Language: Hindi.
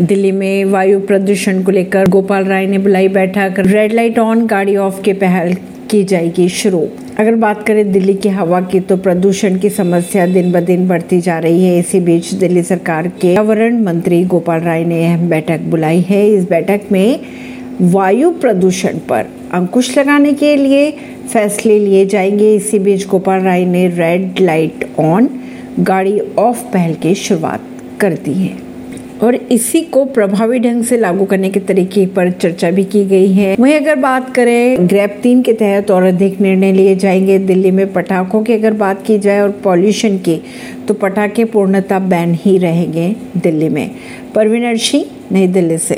दिल्ली में वायु प्रदूषण को लेकर गोपाल राय ने बुलाई बैठक। रेड लाइट ऑन गाड़ी ऑफ़ के पहल की जाएगी शुरू। अगर बात करें दिल्ली की हवा की तो प्रदूषण की समस्या दिन ब दिन बढ़ती जा रही है। इसी बीच दिल्ली सरकार के पर्यावरण मंत्री गोपाल राय ने अहम बैठक बुलाई है। इस बैठक में वायु प्रदूषण पर अंकुश लगाने के लिए फैसले लिए जाएँगे। इसी बीच गोपाल राय ने रेड लाइट ऑन गाड़ी ऑफ़ पहल की शुरुआत कर दी है। और इसी को प्रभावी ढंग से लागू करने के तरीके पर चर्चा भी की गई है। वहीं अगर बात करें ग्रैप तीन के तहत और अधिक निर्णय लिए जाएँगे। दिल्ली में पटाखों की अगर बात की जाए और पॉल्यूशन की तो पटाखे पूर्णतः बैन ही रहेंगे दिल्ली में। परवीनर सिंह नई दिल्ली से।